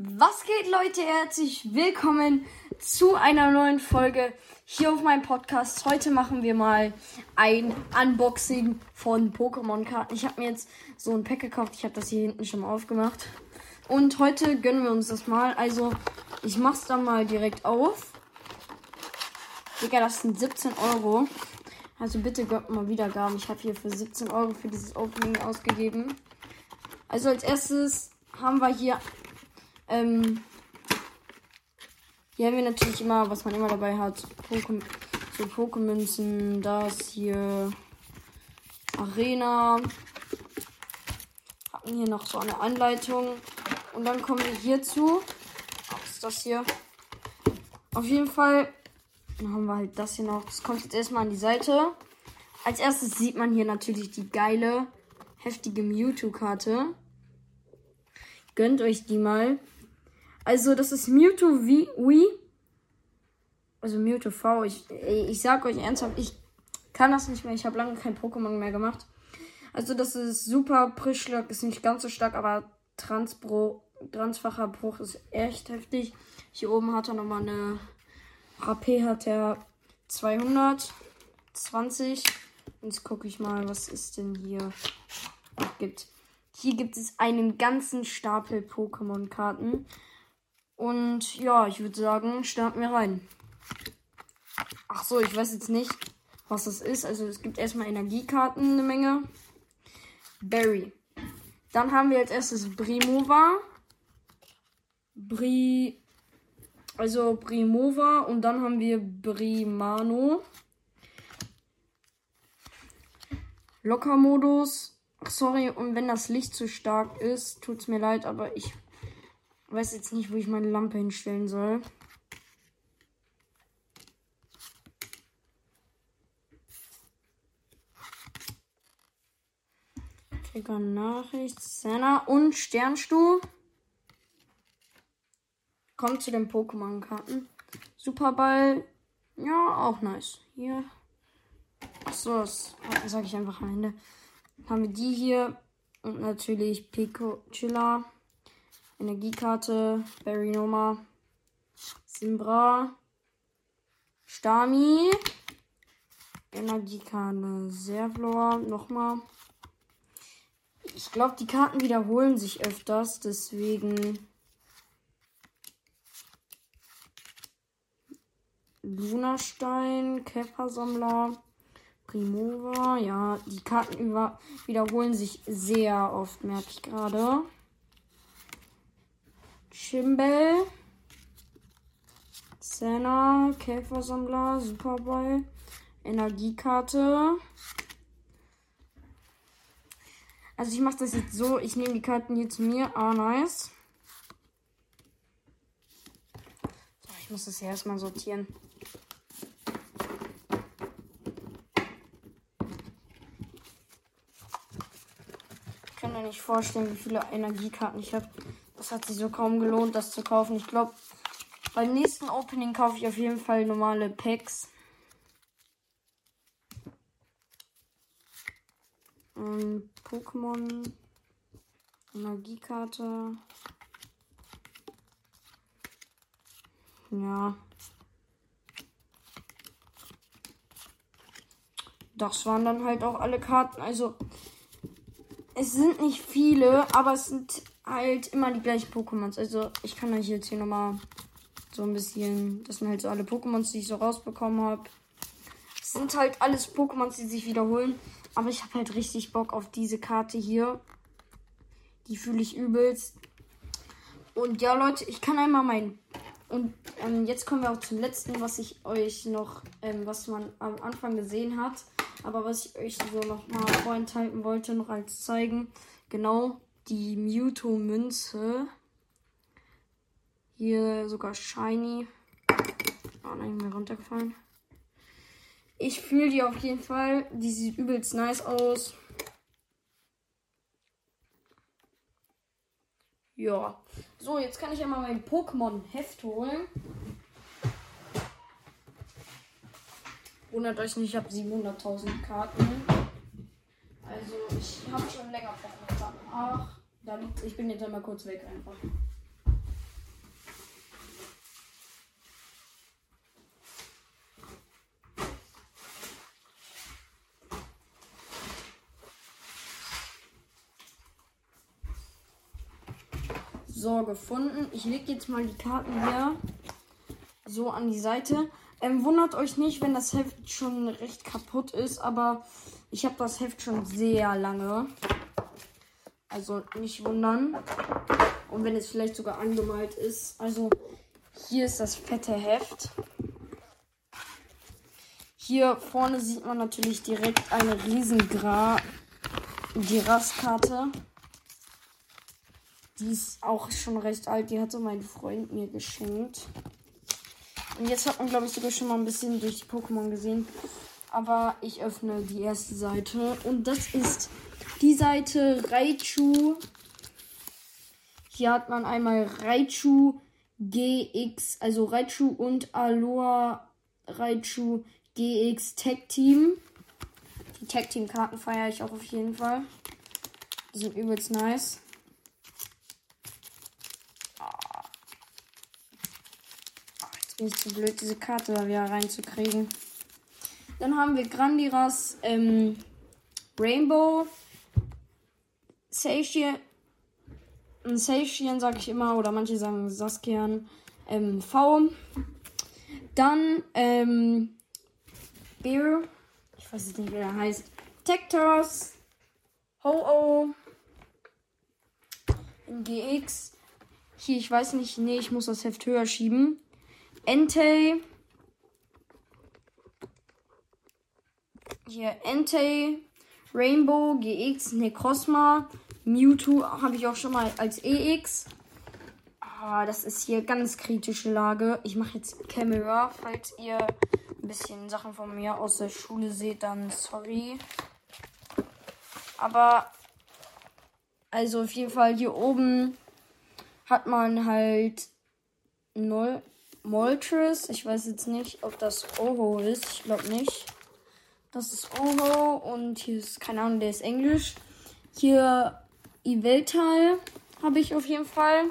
Was geht, Leute? Herzlich willkommen zu einer neuen Folge hier auf meinem Podcast. Heute machen wir mal ein Unboxing von Pokémon-Karten. Ich habe mir jetzt so ein Pack gekauft. Ich habe das hier hinten schon mal aufgemacht. Und heute gönnen wir uns das mal. Also, ich mach's dann mal direkt auf. Digga, das sind 17 Euro. Also bitte gönnt mal Wiedergaben. Ich habe hier für 17 Euro für dieses Opening ausgegeben. Also als erstes haben wir hier ähm, hier haben wir natürlich immer, was man immer dabei hat. Pokémon, so Pokémünzen, das hier. Arena. Haben hier noch so eine Anleitung. Und dann kommen wir hierzu. Was ist das hier? Auf jeden Fall. Dann haben wir halt das hier noch. Das kommt jetzt erstmal an die Seite. Als erstes sieht man hier natürlich die geile, heftige Mewtwo-Karte. Gönnt euch die mal. Also, das ist Mewtwo Wii. Also Mewtwo V. Ich, ich sag euch ernsthaft, ich kann das nicht mehr. Ich habe lange kein Pokémon mehr gemacht. Also, das ist super. Prischlock ist nicht ganz so stark, aber Transbro, Transfacher Bruch ist echt heftig. Hier oben hat er nochmal eine HP, hat er 220. Jetzt gucke ich mal, was ist denn hier gibt. Hier gibt es einen ganzen Stapel Pokémon-Karten. Und ja, ich würde sagen, starten wir rein. Ach so, ich weiß jetzt nicht, was das ist. Also es gibt erstmal Energiekarten eine Menge. Berry. Dann haben wir als erstes Brimova. Bri. Also Brimova und dann haben wir Brimano. Lockermodus. Sorry, und wenn das Licht zu stark ist, tut's mir leid, aber ich weiß jetzt nicht, wo ich meine Lampe hinstellen soll. Trigger Nachricht, Senna und Sternstuhl. Kommt zu den Pokémon-Karten. Superball, ja, auch nice. Hier. Achso, das sage ich einfach am Ende. Haben wir die hier und natürlich Pico Chilla. Energiekarte, Barrynoma, Simbra, Stami, Energiekarte, Servlor, nochmal. Ich glaube, die Karten wiederholen sich öfters, deswegen. Lunastein, Käfersammler, Primova. Ja, die Karten über wiederholen sich sehr oft, merke ich gerade. Chimbel. Senna, Käfersammler, Superball, Energiekarte. Also ich mache das jetzt so, ich nehme die Karten hier zu mir. Ah, nice. So, ich muss das hier erstmal sortieren. Ich kann mir nicht vorstellen, wie viele Energiekarten ich habe. Das hat sich so kaum gelohnt, das zu kaufen. Ich glaube, beim nächsten Opening kaufe ich auf jeden Fall normale Packs. Ähm, Pokémon. Energiekarte. Ja. Das waren dann halt auch alle Karten. Also, es sind nicht viele, aber es sind halt immer die gleichen Pokémons. Also ich kann euch jetzt hier nochmal so ein bisschen. Das sind halt so alle Pokémons, die ich so rausbekommen habe. Es sind halt alles Pokémons, die sich wiederholen. Aber ich habe halt richtig Bock auf diese Karte hier. Die fühle ich übelst. Und ja, Leute, ich kann einmal mein. Und ähm, jetzt kommen wir auch zum letzten, was ich euch noch, ähm, was man am Anfang gesehen hat. Aber was ich euch so noch mal vorenthalten wollte, noch als zeigen. Genau, die Mewtwo-Münze. Hier sogar Shiny. Oh nein, mir runtergefallen. Ich fühle die auf jeden Fall. Die sieht übelst nice aus. Ja. So, jetzt kann ich ja mal mein Pokémon-Heft holen. Wundert euch nicht, ich habe 700.000 Karten. Also ich habe schon länger Karten. Ach, da liegt, ich bin jetzt einmal kurz weg einfach. So, gefunden. Ich lege jetzt mal die Karten hier so an die Seite. Ähm, wundert euch nicht, wenn das Heft schon recht kaputt ist, aber ich habe das Heft schon sehr lange. Also nicht wundern. Und wenn es vielleicht sogar angemalt ist. Also hier ist das fette Heft. Hier vorne sieht man natürlich direkt eine riesen Gra die ist auch schon recht alt. Die hatte mein Freund mir geschenkt. Und jetzt hat man, glaube ich, sogar schon mal ein bisschen durch die Pokémon gesehen. Aber ich öffne die erste Seite. Und das ist die Seite Raichu. Hier hat man einmal Raichu GX, also Raichu und Aloha Raichu GX Tech Team. Die Tech Team Karten feiere ich auch auf jeden Fall. Die sind übelst nice. Ah. Ah, jetzt bin ich zu blöd, diese Karte da wieder reinzukriegen. Dann haben wir Grandiras ähm, Rainbow. Seishian, Seishian sage ich immer, oder manche sagen Saskian. Ähm, V. Dann ähm, Beer. Ich weiß jetzt nicht, wie der heißt. Tectors. Ho-Oh. GX. Hier, ich weiß nicht. Nee, ich muss das Heft höher schieben. Entei. Hier Entei. Rainbow, GX, Necrosma. Mewtwo habe ich auch schon mal als EX. Ah, das ist hier ganz kritische Lage. Ich mache jetzt Camera, falls ihr ein bisschen Sachen von mir aus der Schule seht, dann sorry. Aber, also auf jeden Fall hier oben hat man halt Null Moltres. Ich weiß jetzt nicht, ob das Oho ist. Ich glaube nicht. Das ist Oho und hier ist, keine Ahnung, der ist Englisch. Hier Iveltal habe ich auf jeden Fall.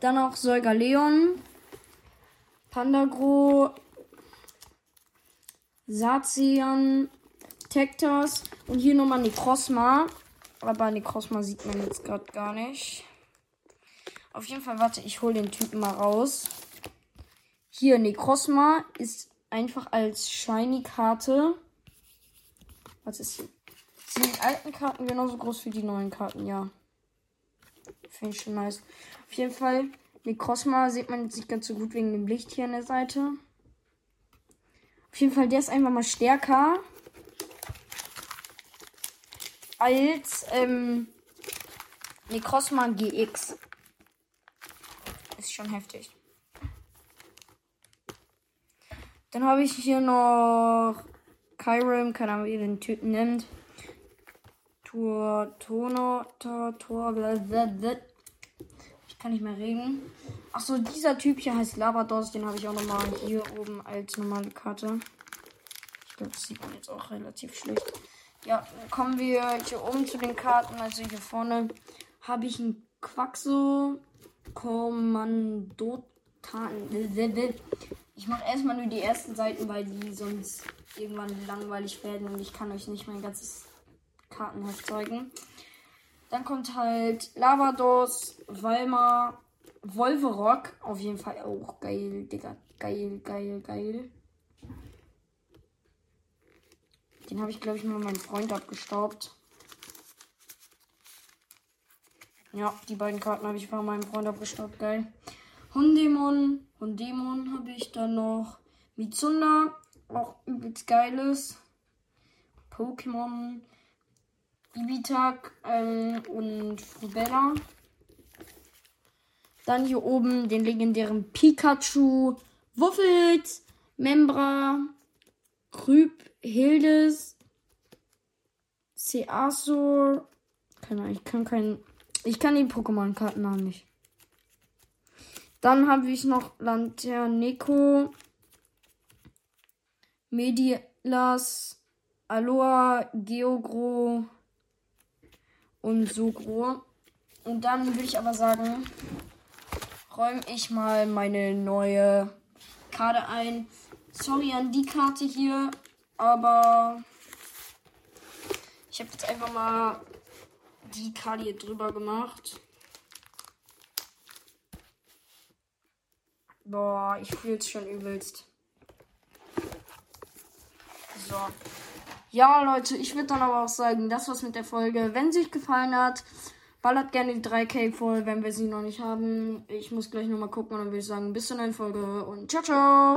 Dann auch Leon. Pandagro, Sazian, Tektos und hier nochmal Necrosma. Aber Necrosma sieht man jetzt gerade gar nicht. Auf jeden Fall, warte, ich hole den Typen mal raus. Hier, Necrosma ist einfach als Shiny-Karte. Was ist hier? Sind die alten Karten genauso groß wie die neuen Karten? Ja. Finde ich schon nice. Auf jeden Fall, Necrosma sieht man jetzt nicht ganz so gut wegen dem Licht hier an der Seite. Auf jeden Fall, der ist einfach mal stärker als ähm, Necrosma GX. Ist schon heftig. Dann habe ich hier noch Kyrim, keine Ahnung, wie ihr den Typen nennt. Tor, Tono, Tor, Tor. Ich kann nicht mehr reden. Achso, dieser Typ hier heißt Lavados. Den habe ich auch nochmal hier oben als normale Karte. Ich glaube, das sieht man jetzt auch relativ schlecht. Ja, kommen wir hier oben zu den Karten. Also hier vorne habe ich einen Quaxo Kommandotan. Ich mache erstmal nur die ersten Seiten, weil die sonst irgendwann langweilig werden und ich kann euch nicht mein ganzes Kartenheft zeigen. Dann kommt halt Lavados, Walmar, Wolverock. Auf jeden Fall auch geil, Digga. Geil, geil, geil. Den habe ich, glaube ich, mal meinen Freund abgestaubt. Ja, die beiden Karten habe ich von meinem Freund abgestaubt. Geil. Hundemon. Hundemon habe ich dann noch. Mitsunda. Auch übelst geiles. Pokémon. Ibitak ähm, und Rubella. Dann hier oben den legendären Pikachu, Wuffels, Membra, Rüb, Hildes, Seasor. Keine Ahnung, ich kann keinen. Ich kann die Pokémon-Kartennamen nicht. Dann habe ich noch Lanterneko, Medilas, Aloha, Geogro und Sogro. Und dann würde ich aber sagen, räume ich mal meine neue Karte ein. Sorry an die Karte hier, aber ich habe jetzt einfach mal die Karte hier drüber gemacht. Boah, ich fühl's schon übelst. So. Ja, Leute, ich würde dann aber auch sagen, das war's mit der Folge. Wenn sie euch gefallen hat, ballert gerne die 3K voll, wenn wir sie noch nicht haben. Ich muss gleich nochmal gucken und dann würde ich sagen, bis zur neuen Folge und ciao, ciao.